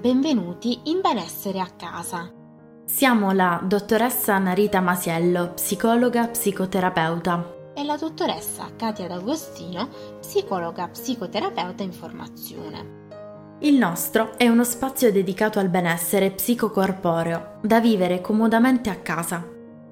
Benvenuti in Benessere a casa. Siamo la dottoressa Narita Masiello, psicologa psicoterapeuta. E la dottoressa Katia D'Agostino, psicologa psicoterapeuta in formazione. Il nostro è uno spazio dedicato al benessere psicocorporeo, da vivere comodamente a casa.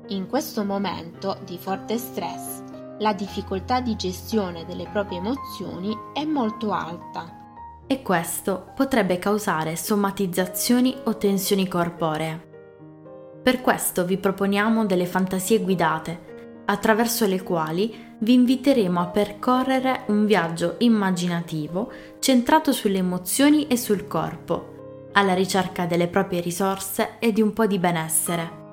In questo momento di forte stress, la difficoltà di gestione delle proprie emozioni è molto alta e questo potrebbe causare somatizzazioni o tensioni corporee. Per questo vi proponiamo delle fantasie guidate, attraverso le quali vi inviteremo a percorrere un viaggio immaginativo centrato sulle emozioni e sul corpo, alla ricerca delle proprie risorse e di un po' di benessere.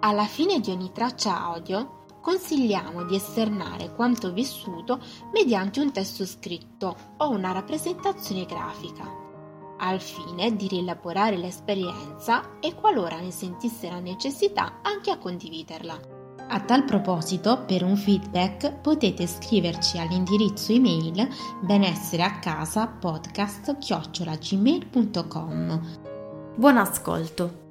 Alla fine di ogni traccia audio consigliamo di esternare quanto vissuto mediante un testo scritto o una rappresentazione grafica, al fine di rielaborare l'esperienza e qualora ne sentisse la necessità anche a condividerla. A tal proposito, per un feedback potete scriverci all'indirizzo email benessereacasa podcast-gmail.com Buon ascolto!